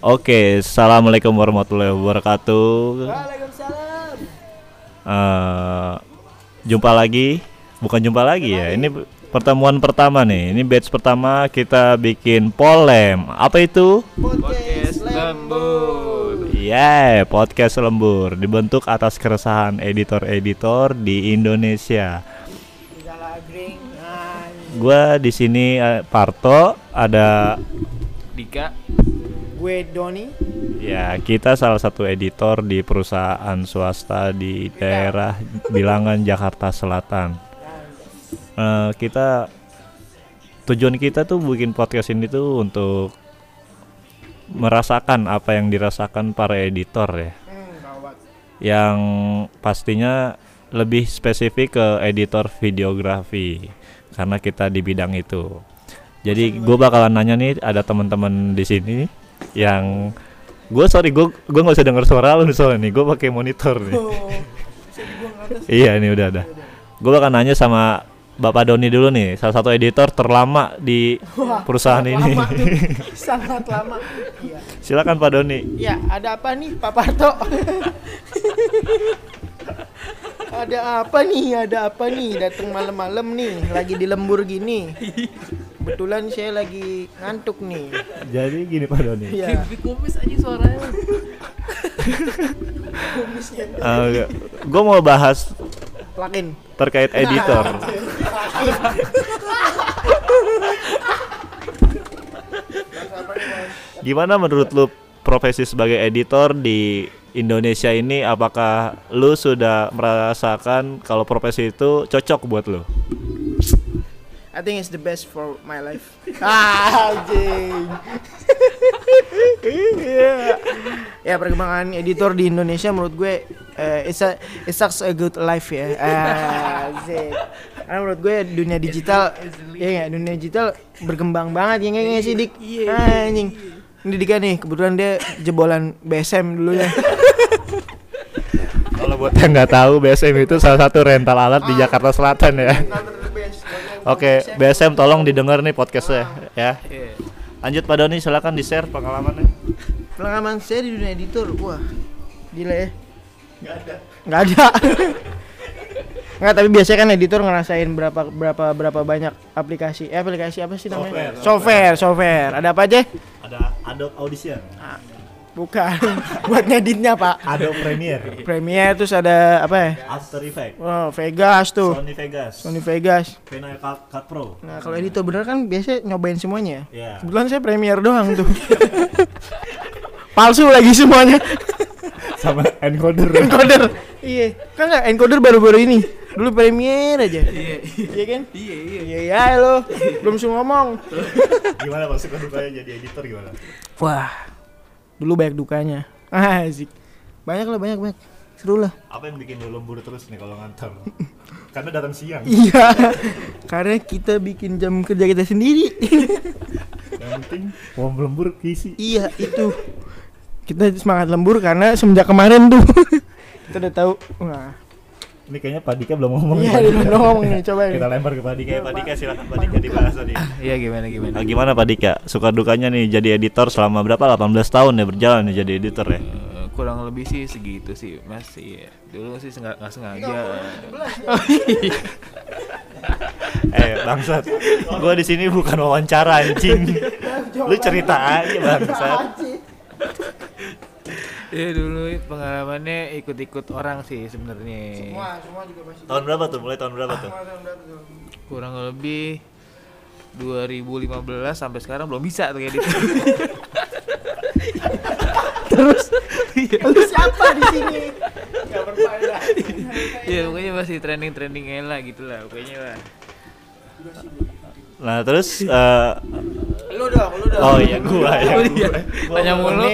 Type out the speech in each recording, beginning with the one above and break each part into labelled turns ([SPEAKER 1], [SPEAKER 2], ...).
[SPEAKER 1] Oke, assalamualaikum warahmatullahi wabarakatuh.
[SPEAKER 2] Waalaikumsalam.
[SPEAKER 1] Eh, jumpa lagi, bukan jumpa lagi ya. Ini pertemuan pertama nih. Ini batch pertama kita bikin polem. Apa itu?
[SPEAKER 2] Podcast lembur.
[SPEAKER 1] Iya, podcast lembur dibentuk atas keresahan editor-editor di Indonesia. Gua di sini eh, Parto, ada
[SPEAKER 3] Dika
[SPEAKER 2] gue Doni.
[SPEAKER 1] ya kita salah satu editor di perusahaan swasta di daerah Bilangan Jakarta Selatan. Eh, kita tujuan kita tuh bikin podcast ini tuh untuk merasakan apa yang dirasakan para editor ya. Yang pastinya lebih spesifik ke editor videografi karena kita di bidang itu. Jadi gue bakalan nanya nih ada teman-teman di sini yang gue sorry gue gue nggak usah denger suara lu nih soalnya nih gue pakai monitor nih.
[SPEAKER 2] Oh,
[SPEAKER 1] iya ini udah ada. Gue bakal nanya sama Bapak Doni dulu nih, salah satu editor terlama di
[SPEAKER 2] Wah,
[SPEAKER 1] perusahaan ini.
[SPEAKER 2] lama. Sangat lama. Iya.
[SPEAKER 1] Silakan Pak Doni.
[SPEAKER 2] Ya, ada apa nih, Pak Parto? ada apa nih? Ada apa nih? Datang malam-malam nih, lagi di lembur gini. Kebetulan saya lagi ngantuk nih.
[SPEAKER 1] Jadi gini Pak Doni.
[SPEAKER 2] Iya.
[SPEAKER 3] kumis aja suaranya
[SPEAKER 2] Kumisnya
[SPEAKER 1] gue mau bahas
[SPEAKER 2] plugin.
[SPEAKER 1] terkait editor. Gimana menurut lu profesi sebagai editor di Indonesia ini apakah lu sudah merasakan kalau profesi itu cocok buat lu?
[SPEAKER 2] I think it's the best for my life. Ah, anjing. Iya. ya perkembangan editor di Indonesia menurut gue eh, it's a it sucks a good life ya. Ah, anjing. Karena menurut gue dunia digital ya nggak, dunia digital berkembang banget ya nggak nggak sih dik. Ah, Anjing. Ini Dika nih kebetulan dia jebolan BSM dulu ya.
[SPEAKER 1] Kalau buat yang nggak tahu BSM itu salah satu rental alat di Jakarta Selatan ya. Oke, BSM tolong didengar nih podcastnya ya.
[SPEAKER 3] Iya.
[SPEAKER 1] Lanjut Pak Doni silakan di share pengalamannya.
[SPEAKER 2] Pengalaman saya di dunia editor, wah gila ya. Nggak ada. Nggak ada. Nggak, tapi biasanya kan editor ngerasain berapa berapa berapa banyak aplikasi. Eh, aplikasi apa sih namanya?
[SPEAKER 1] Software,
[SPEAKER 2] Software, software. Ada apa aja?
[SPEAKER 1] Ada Adobe Audition,
[SPEAKER 2] Bukan. Buat ngeditnya, Pak.
[SPEAKER 1] Adobe Premiere,
[SPEAKER 2] Premiere terus ada apa ya?
[SPEAKER 1] After Effects,
[SPEAKER 2] Oh, Vegas tuh.
[SPEAKER 1] Sony Vegas,
[SPEAKER 2] Sony Vegas.
[SPEAKER 1] Final Cut, Cut Pro.
[SPEAKER 2] Nah, kalau editor bener kan biasa nyobain semuanya.
[SPEAKER 1] Ya.
[SPEAKER 2] Kebetulan saya Premiere doang tuh. Palsu lagi semuanya.
[SPEAKER 1] Sama encoder.
[SPEAKER 2] encoder iya kan nggak encoder baru-baru ini dulu premiere aja
[SPEAKER 3] iya
[SPEAKER 2] iya kan
[SPEAKER 3] iya iya
[SPEAKER 2] iya iya lo belum suruh ngomong
[SPEAKER 1] gimana Pak suka dukanya jadi editor gimana?
[SPEAKER 2] wah dulu banyak dukanya. Asik. Banyak lah banyak banyak. Seru lah.
[SPEAKER 1] Apa yang bikin lu lembur terus nih kalau ngantor? Karena datang siang.
[SPEAKER 2] iya. Karena kita bikin jam kerja kita sendiri.
[SPEAKER 1] Yang penting mau lembur kisi.
[SPEAKER 2] iya itu. Kita semangat lembur karena semenjak kemarin tuh. Kita udah tahu. Wah
[SPEAKER 1] Ini kayaknya Pak Dika belum ngomong.
[SPEAKER 2] iya belum ngomong nih coba
[SPEAKER 1] Kita lempar ke Pak Dika ya Pak Dika silakan Pak Dika dibahas tadi.
[SPEAKER 3] iya gimana gimana
[SPEAKER 1] Nah, gimana Pak Dika? Suka dukanya nih jadi editor selama berapa? 18 tahun ya berjalan nih jadi editor ya.
[SPEAKER 3] Eh, kurang lebih sih segitu sih mas iya dulu sih nggak nggak sengaja
[SPEAKER 1] eh bangsat, gua di sini bukan wawancara anjing. Lu cerita aja bangsat.
[SPEAKER 3] Iya dulu pengalamannya ikut-ikut orang sih sebenarnya.
[SPEAKER 2] Semua semua juga masih
[SPEAKER 1] Tahun berapa tuh? Mulai tahun berapa tuh?
[SPEAKER 3] kurang lebih 2015 sampai sekarang belum bisa tuh kayak gitu.
[SPEAKER 2] Terus? Lu siapa di sini? Berfaedah.
[SPEAKER 3] Iya pokoknya masih trending trending lah gitu lah. Pokoknya lah
[SPEAKER 1] Nah, terus eh,
[SPEAKER 2] lu dong lu dong.
[SPEAKER 1] Oh iya gua ya.
[SPEAKER 3] Oh iya,
[SPEAKER 1] Gua-
[SPEAKER 3] tanya
[SPEAKER 1] gua-
[SPEAKER 3] mulu.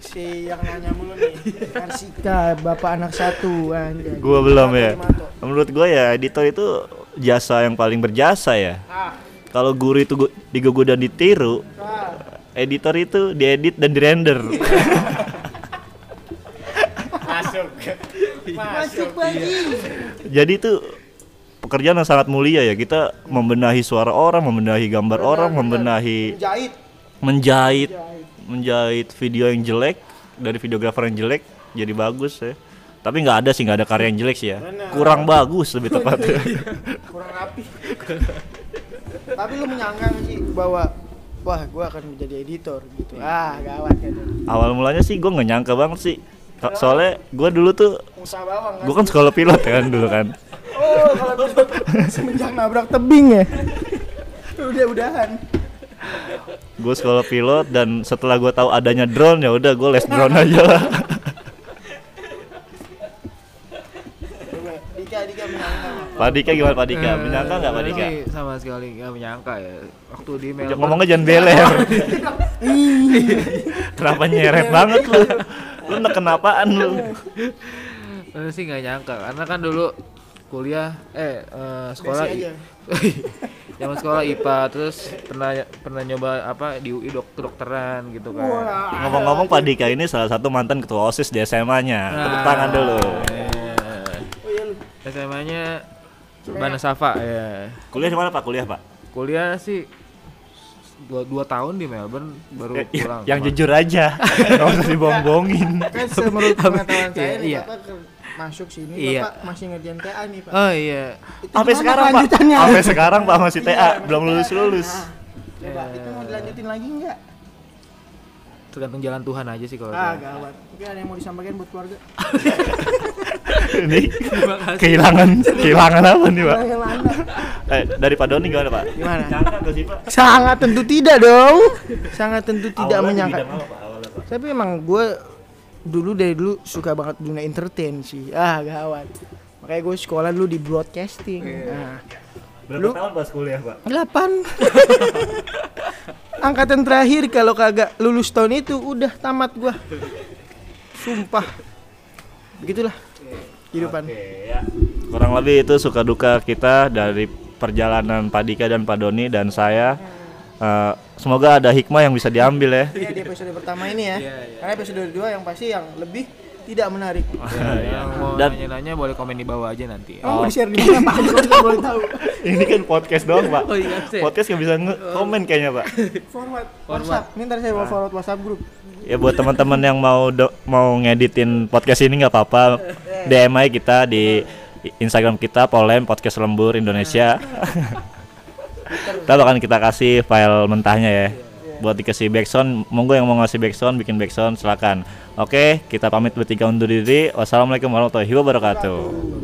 [SPEAKER 2] Si yang nanya mulu nih. Karsika bapak anak satu anjay.
[SPEAKER 1] Gua belum ya. Menurut gua ya editor itu jasa yang paling berjasa ya.
[SPEAKER 2] ah.
[SPEAKER 1] Kalau guru itu gu- digugu dan ditiru,
[SPEAKER 2] ah.
[SPEAKER 1] editor itu diedit dan dirender.
[SPEAKER 2] masuk. Masuk lagi.
[SPEAKER 1] Jadi itu pekerjaan yang sangat mulia ya. Kita membenahi suara orang, membenahi gambar orang, membenahi
[SPEAKER 2] jahit
[SPEAKER 1] menjahit, menjahit video yang jelek dari videografer yang jelek jadi bagus ya. Tapi nggak ada sih nggak ada karya yang jelek sih ya.
[SPEAKER 2] Benar.
[SPEAKER 1] kurang bagus lebih tepatnya.
[SPEAKER 2] Kurang rapi. Tapi lu menyangka sih bahwa wah gua akan menjadi editor gitu. Ah gawat kan
[SPEAKER 1] awal mulanya sih gue nggak nyangka banget sih. So- soalnya gue dulu tuh gue kan. sekolah pilot kan dulu kan.
[SPEAKER 2] Oh kalau gitu. Semenjak nabrak tebing ya. Udah udahan
[SPEAKER 1] gue sekolah pilot dan setelah gue tahu adanya drone ya udah gue les drone aja lah.
[SPEAKER 2] Coba, Dika Dika menyangka nggak?
[SPEAKER 1] Pak Dika gimana Pak Dika?
[SPEAKER 3] Eh,
[SPEAKER 1] menyangka nggak Pak Dika?
[SPEAKER 3] sama sekali nggak menyangka ya. Waktu di
[SPEAKER 1] Jangan
[SPEAKER 3] Melbourne
[SPEAKER 1] ngomongnya jangan beler. Kenapa nyeret banget lu? Lu neken apaan lu?
[SPEAKER 3] Bener sih nggak nyangka karena kan dulu kuliah eh eh, sekolah. zaman sekolah IPA terus pernah pernah nyoba apa di UI dok kedokteran gitu kan.
[SPEAKER 1] Ngomong-ngomong Pak Dika ini salah satu mantan ketua osis di SMA-nya tepuk tangan dulu.
[SPEAKER 2] oh iya.
[SPEAKER 3] SMA-nya Bana Safa ya
[SPEAKER 1] kuliah di mana Pak? Kuliah Pak?
[SPEAKER 3] Kuliah sih dua, dua tahun di Melbourne baru
[SPEAKER 1] Eh, iya,
[SPEAKER 3] pulang.
[SPEAKER 1] Yang
[SPEAKER 3] kemarin.
[SPEAKER 1] jujur aja. Nggak usah dibohong-bohongin.
[SPEAKER 2] Kan menurut pengetahuan saya nih
[SPEAKER 3] Iya.
[SPEAKER 2] bapak ke- masuk sini
[SPEAKER 3] Iya.
[SPEAKER 2] bapak masih ngerjain TA nih pak.
[SPEAKER 3] Oh iya.
[SPEAKER 2] Itu
[SPEAKER 1] sampai sekarang Pak? sampai sekarang Pak masih
[SPEAKER 2] Iya,
[SPEAKER 1] TA
[SPEAKER 2] masih
[SPEAKER 1] belum
[SPEAKER 2] TA.
[SPEAKER 1] lulus lulus.
[SPEAKER 2] Nah, coba itu mau dilanjutin lagi nggak?
[SPEAKER 3] Tergantung jalan Tuhan aja sih kalau
[SPEAKER 2] ah gawat. Mungkin ada yang mau disampaikan buat keluarga?
[SPEAKER 1] Ini kehilangan kehilangan apa nih Pak? Eh, dari Pak Doni gimana Pak?
[SPEAKER 2] Gimana? Sangat tentu tidak dong. Sangat tentu tidak
[SPEAKER 1] Awalnya
[SPEAKER 2] menyangka.
[SPEAKER 1] bidang apa, Pak? Awalnya, Pak?
[SPEAKER 2] tapi emang gue dulu dari dulu suka banget dunia entertain sih. Ah gawat. Makanya gue sekolah dulu di broadcasting. Nah,
[SPEAKER 1] berapa
[SPEAKER 2] Lu-
[SPEAKER 1] tahun pas kuliah Pak?
[SPEAKER 2] Delapan. Angkatan terakhir kalau kagak lulus tahun itu udah tamat gua. Sumpah. Begitulah kehidupan.
[SPEAKER 1] Oke, ya. Kurang lebih itu suka duka kita dari perjalanan Pak Dika dan Pak Doni dan saya. Eh, semoga ada hikmah yang bisa diambil ya.
[SPEAKER 2] Iya di episode pertama ini ya
[SPEAKER 3] Iya, iya.
[SPEAKER 2] karena episode kedua yang pasti yang lebih tidak menarik
[SPEAKER 3] yang mau
[SPEAKER 1] Dan-
[SPEAKER 3] nanya-nanya boleh komen di bawah aja nanti
[SPEAKER 2] mau di share di mana pak? Boleh tahu.
[SPEAKER 1] Ini kan podcast doang Pak.
[SPEAKER 3] Oh iya.
[SPEAKER 1] Podcast nggak bisa nge- komen kayaknya Pak.
[SPEAKER 2] Forward,
[SPEAKER 3] Forward.
[SPEAKER 2] WhatsApp. Ini ntar saya mau forward WhatsApp grup.
[SPEAKER 1] Ya buat teman-teman yang mau do- mau ngeditin podcast ini nggak apa-apa. DM aja kita di Instagram kita Polem Podcast Lembur Indonesia. Kita akan kita kasih file mentahnya ya. Buat dikasih backsound, monggo yang mau ngasih backsound, bikin backsound silakan. Oke, kita pamit bertiga undur diri. Wassalamualaikum warahmatullahi wabarakatuh.